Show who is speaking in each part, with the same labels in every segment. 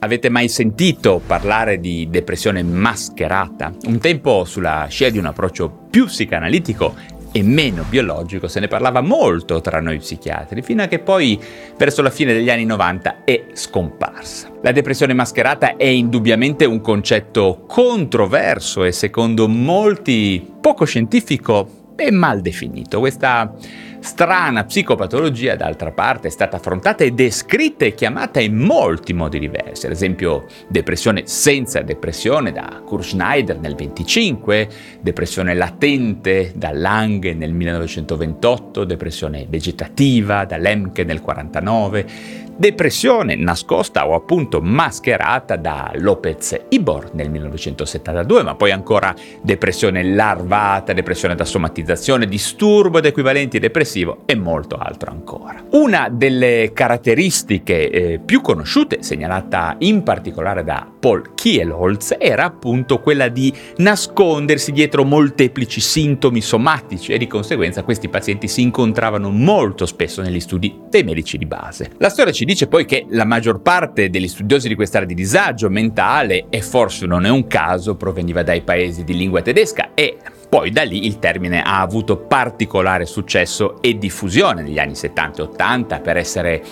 Speaker 1: Avete mai sentito parlare di depressione mascherata? Un tempo sulla scia di un approccio più psicanalitico e meno biologico se ne parlava molto tra noi psichiatri, fino a che poi verso la fine degli anni 90 è scomparsa. La depressione mascherata è indubbiamente un concetto controverso e secondo molti poco scientifico e mal definito. Questa strana psicopatologia, d'altra parte, è stata affrontata e descritta e chiamata in molti modi diversi, ad esempio depressione senza depressione da Kurt Schneider nel 25, depressione latente da Lange nel 1928, depressione vegetativa da Lemke nel 49, depressione nascosta o appunto mascherata da Lopez Ibor nel 1972, ma poi ancora depressione larvata, depressione da somatizzazione, disturbo ed equivalenti depressivo e molto altro ancora. Una delle caratteristiche eh, più conosciute, segnalata in particolare da Paul Kielholz, era appunto quella di nascondersi dietro molteplici sintomi somatici e di conseguenza questi pazienti si incontravano molto spesso negli studi dei medici di base. La storia ci dice poi che la maggior parte degli studiosi di quest'area di disagio mentale, e forse non è un caso, proveniva dai paesi di lingua tedesca e poi da lì il termine ha avuto particolare successo e diffusione negli anni 70 e 80 per essere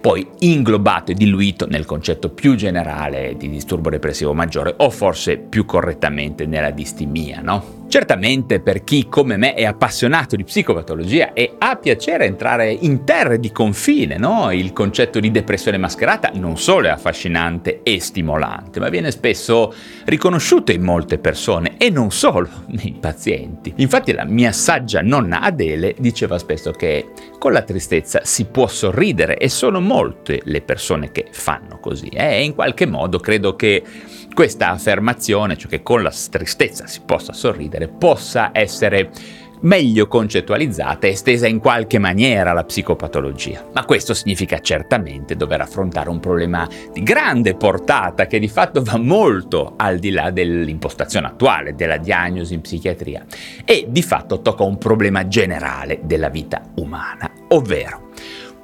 Speaker 1: poi inglobato e diluito nel concetto più generale di disturbo depressivo maggiore o forse più correttamente nella distimia, no? Certamente per chi come me è appassionato di psicopatologia e ha piacere entrare in terre di confine, no? il concetto di depressione mascherata non solo è affascinante e stimolante, ma viene spesso riconosciuto in molte persone e non solo nei pazienti. Infatti la mia saggia nonna Adele diceva spesso che con la tristezza si può sorridere e sono molte le persone che fanno così eh? e in qualche modo credo che questa affermazione, cioè che con la tristezza si possa sorridere, possa essere meglio concettualizzata e estesa in qualche maniera la psicopatologia. Ma questo significa certamente dover affrontare un problema di grande portata che di fatto va molto al di là dell'impostazione attuale della diagnosi in psichiatria e di fatto tocca un problema generale della vita umana, ovvero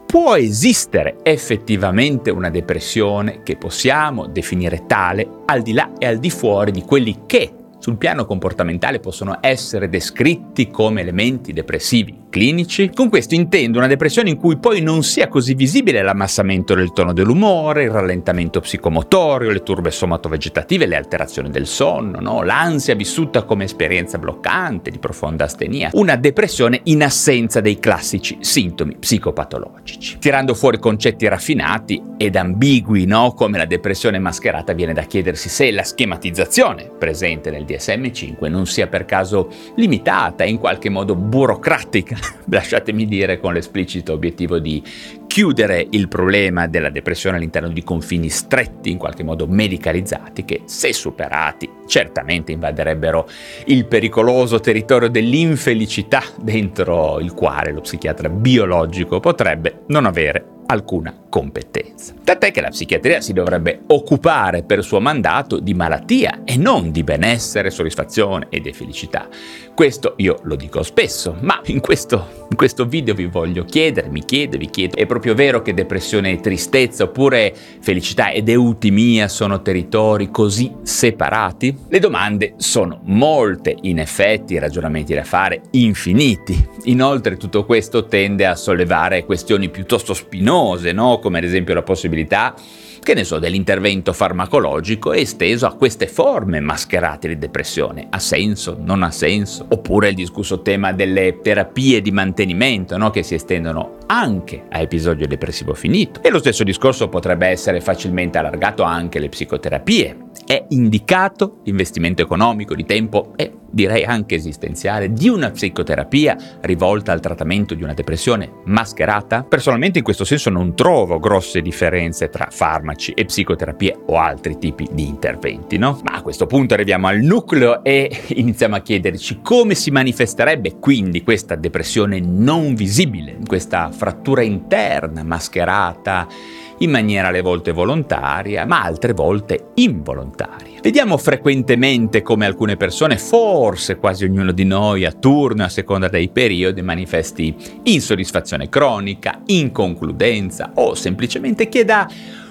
Speaker 1: può esistere effettivamente una depressione che possiamo definire tale al di là e al di fuori di quelli che sul piano comportamentale possono essere descritti come elementi depressivi clinici. Con questo intendo una depressione in cui poi non sia così visibile l'ammassamento del tono dell'umore, il rallentamento psicomotorio, le turbe somatovegetative, le alterazioni del sonno, no? l'ansia vissuta come esperienza bloccante di profonda astenia. Una depressione in assenza dei classici sintomi psicopatologici. Tirando fuori concetti raffinati ed ambigui, no? come la depressione mascherata, viene da chiedersi se la schematizzazione presente nel DSM5 non sia per caso limitata e in qualche modo burocratica, lasciatemi dire con l'esplicito obiettivo di chiudere il problema della depressione all'interno di confini stretti, in qualche modo medicalizzati, che se superati certamente invaderebbero il pericoloso territorio dell'infelicità dentro il quale lo psichiatra biologico potrebbe non avere alcuna competenza. Tant'è che la psichiatria si dovrebbe occupare per suo mandato di malattia e non di benessere, soddisfazione e di felicità. Questo io lo dico spesso, ma in questo, in questo video vi voglio chiedere, mi chiedo, vi chiedo, è proprio vero che depressione e tristezza oppure felicità ed eutimia sono territori così separati? Le domande sono molte, in effetti ragionamenti da fare infiniti. Inoltre tutto questo tende a sollevare questioni piuttosto spinose, no? come ad esempio la possibilità che ne so, dell'intervento farmacologico esteso a queste forme mascherate di depressione. Ha senso? Non ha senso? Oppure il discusso tema delle terapie di mantenimento, no? che si estendono anche a episodio depressivo finito. E lo stesso discorso potrebbe essere facilmente allargato anche alle psicoterapie è indicato l'investimento economico di tempo e direi anche esistenziale di una psicoterapia rivolta al trattamento di una depressione mascherata? Personalmente in questo senso non trovo grosse differenze tra farmaci e psicoterapie o altri tipi di interventi, no? Ma a questo punto arriviamo al nucleo e iniziamo a chiederci come si manifesterebbe quindi questa depressione non visibile, questa frattura interna mascherata in maniera alle volte volontaria, ma altre volte involontaria. Vediamo frequentemente come alcune persone, forse quasi ognuno di noi a turno a seconda dei periodi, manifesti insoddisfazione cronica, inconcludenza o semplicemente chieda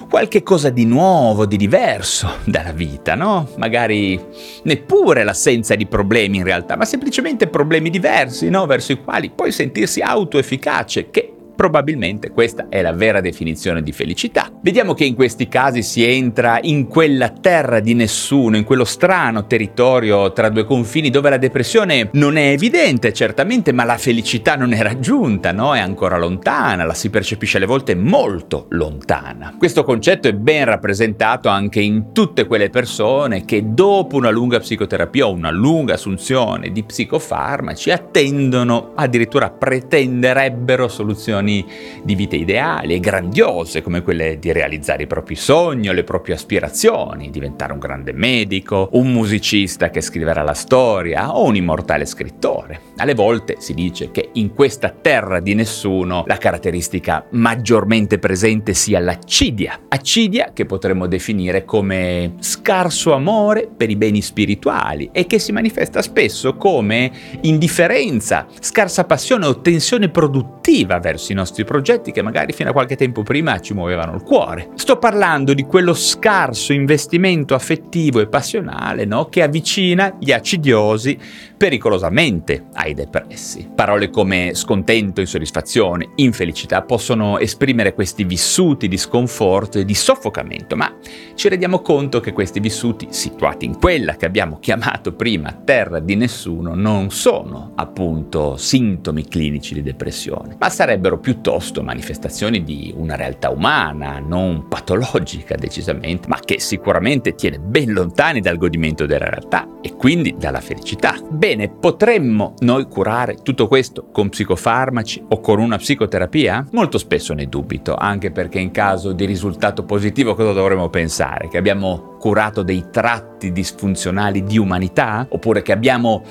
Speaker 1: qualche cosa di nuovo, di diverso dalla vita, no? Magari neppure l'assenza di problemi in realtà, ma semplicemente problemi diversi, no? Verso i quali puoi sentirsi autoefficace, che Probabilmente questa è la vera definizione di felicità. Vediamo che in questi casi si entra in quella terra di nessuno, in quello strano territorio tra due confini dove la depressione non è evidente certamente, ma la felicità non è raggiunta, no? È ancora lontana, la si percepisce alle volte molto lontana. Questo concetto è ben rappresentato anche in tutte quelle persone che dopo una lunga psicoterapia o una lunga assunzione di psicofarmaci attendono, addirittura pretenderebbero soluzioni situazioni di vite ideali e grandiose come quelle di realizzare i propri sogni o le proprie aspirazioni, diventare un grande medico, un musicista che scriverà la storia o un immortale scrittore. Alle volte si dice che in questa terra di nessuno la caratteristica maggiormente presente sia l'accidia, accidia che potremmo definire come scarso amore per i beni spirituali e che si manifesta spesso come indifferenza, scarsa passione o tensione produttiva verso i nostri progetti che magari fino a qualche tempo prima ci muovevano il cuore. Sto parlando di quello scarso investimento affettivo e passionale no? che avvicina gli acidiosi pericolosamente ai depressi. Parole come scontento, insoddisfazione, infelicità possono esprimere questi vissuti di sconforto e di soffocamento, ma ci rendiamo conto che questi vissuti, situati in quella che abbiamo chiamato prima terra di nessuno, non sono appunto sintomi clinici di depressione, ma sarebbero piuttosto manifestazioni di una realtà umana, non patologica decisamente, ma che sicuramente tiene ben lontani dal godimento della realtà e quindi dalla felicità. Bene, potremmo noi curare tutto questo con psicofarmaci o con una psicoterapia? Molto spesso ne dubito, anche perché in caso di risultato positivo cosa dovremmo pensare? Che abbiamo curato dei tratti disfunzionali di umanità? Oppure che abbiamo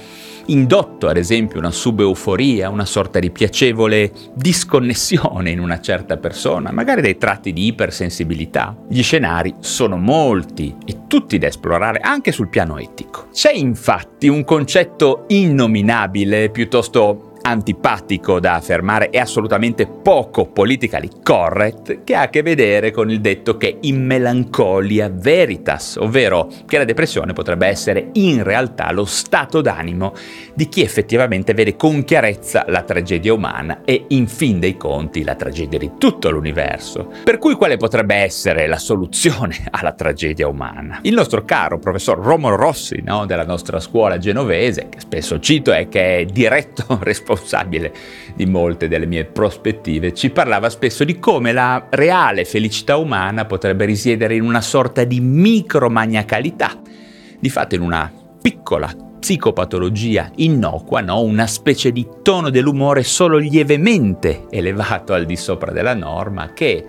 Speaker 1: indotto ad esempio una subeuforia, una sorta di piacevole disconnessione in una certa persona, magari dei tratti di ipersensibilità. Gli scenari sono molti e tutti da esplorare anche sul piano etico. C'è infatti un concetto innominabile, piuttosto antipatico da affermare e assolutamente poco politically correct che ha a che vedere con il detto che in melancolia veritas, ovvero che la depressione potrebbe essere in realtà lo stato d'animo di chi effettivamente vede con chiarezza la tragedia umana e in fin dei conti la tragedia di tutto l'universo. Per cui quale potrebbe essere la soluzione alla tragedia umana? Il nostro caro professor Romolo Rossi, no, della nostra scuola genovese, che spesso cito e che è diretto responsabile responsabile di molte delle mie prospettive, ci parlava spesso di come la reale felicità umana potrebbe risiedere in una sorta di micromaniacalità, di fatto in una piccola psicopatologia innocua, no? una specie di tono dell'umore solo lievemente elevato al di sopra della norma che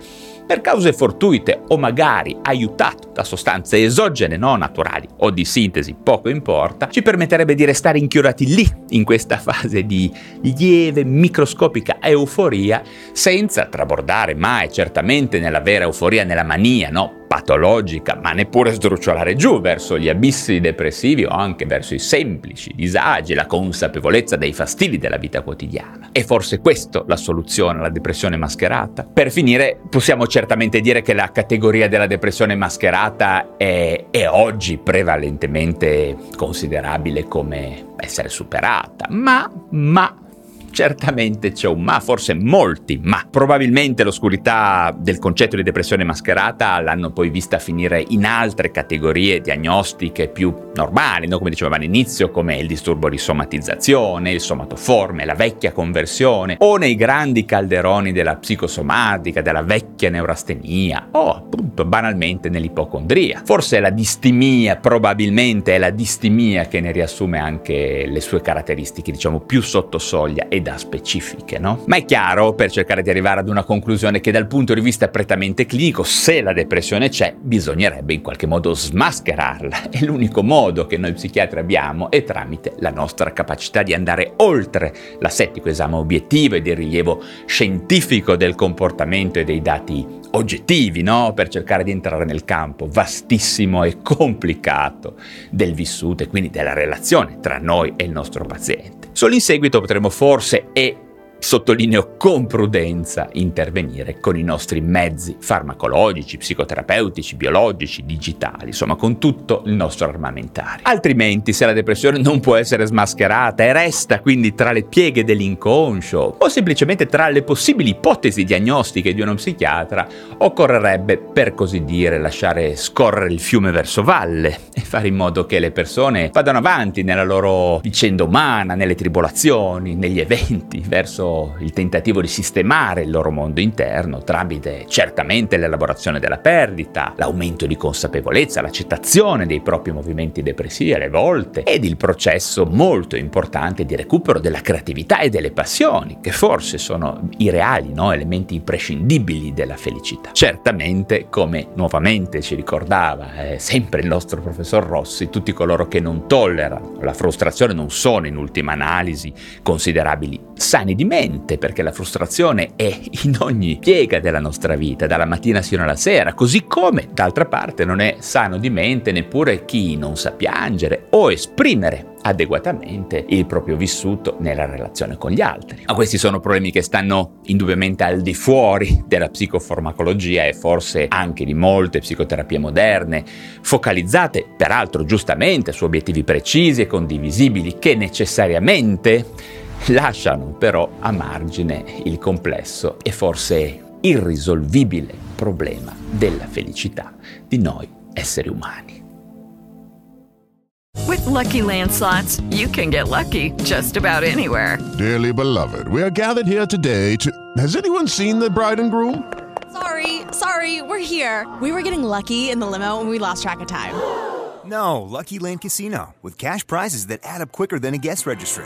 Speaker 1: per cause fortuite o magari aiutato da sostanze esogene, non naturali o di sintesi, poco importa, ci permetterebbe di restare inchiodati lì, in questa fase di lieve, microscopica euforia, senza trabordare mai certamente nella vera euforia, nella mania, no? Patologica, ma neppure sdrucciolare giù verso gli abissi depressivi o anche verso i semplici disagi, la consapevolezza dei fastidi della vita quotidiana. È forse questo la soluzione alla depressione mascherata? Per finire, possiamo certamente dire che la categoria della depressione mascherata è, è oggi prevalentemente considerabile come essere superata, ma, ma Certamente c'è un ma, forse molti ma. Probabilmente l'oscurità del concetto di depressione mascherata l'hanno poi vista finire in altre categorie diagnostiche più normali, no? come dicevamo all'inizio, come il disturbo di somatizzazione, il somatoforme, la vecchia conversione, o nei grandi calderoni della psicosomatica, della vecchia neurastenia, o appunto banalmente nell'ipocondria. Forse la distimia, probabilmente è la distimia che ne riassume anche le sue caratteristiche, diciamo, più sotto soglia e da specifiche, no? Ma è chiaro, per cercare di arrivare ad una conclusione, che dal punto di vista prettamente clinico, se la depressione c'è, bisognerebbe in qualche modo smascherarla. E l'unico modo che noi psichiatri abbiamo è tramite la nostra capacità di andare oltre l'assettico esame obiettivo e di rilievo scientifico del comportamento e dei dati oggettivi, no? Per cercare di entrare nel campo vastissimo e complicato del vissuto e quindi della relazione tra noi e il nostro paziente. Solo in seguito potremo forse e sottolineo con prudenza, intervenire con i nostri mezzi farmacologici, psicoterapeutici, biologici, digitali, insomma con tutto il nostro armamentario. Altrimenti se la depressione non può essere smascherata e resta quindi tra le pieghe dell'inconscio o semplicemente tra le possibili ipotesi diagnostiche di uno psichiatra, occorrerebbe per così dire lasciare scorrere il fiume verso valle e fare in modo che le persone vadano avanti nella loro vicenda umana, nelle tribolazioni, negli eventi, verso il tentativo di sistemare il loro mondo interno tramite certamente l'elaborazione della perdita, l'aumento di consapevolezza, l'accettazione dei propri movimenti depressivi alle volte ed il processo molto importante di recupero della creatività e delle passioni, che forse sono i reali no? elementi imprescindibili della felicità. Certamente, come nuovamente ci ricordava eh, sempre il nostro professor Rossi, tutti coloro che non tollerano la frustrazione non sono in ultima analisi considerabili sani di mente, mente, perché la frustrazione è in ogni piega della nostra vita, dalla mattina sino alla sera, così come d'altra parte non è sano di mente neppure chi non sa piangere o esprimere adeguatamente il proprio vissuto nella relazione con gli altri. Ma questi sono problemi che stanno indubbiamente al di fuori della psicofarmacologia e forse anche di molte psicoterapie moderne, focalizzate peraltro giustamente su obiettivi precisi e condivisibili che necessariamente lasciano però a margine il complesso e forse irrisolvibile problema della felicità di noi esseri umani.
Speaker 2: With lucky landslots, you can get lucky just about anywhere.
Speaker 3: Dearly beloved, we are gathered here today to. Has anyone seen the bride and groom?
Speaker 4: Sorry, sorry, we're here. We were getting lucky in the limo and we lost track of time.
Speaker 5: No, Lucky Land Casino, with cash prizes that add up quicker than a guest registry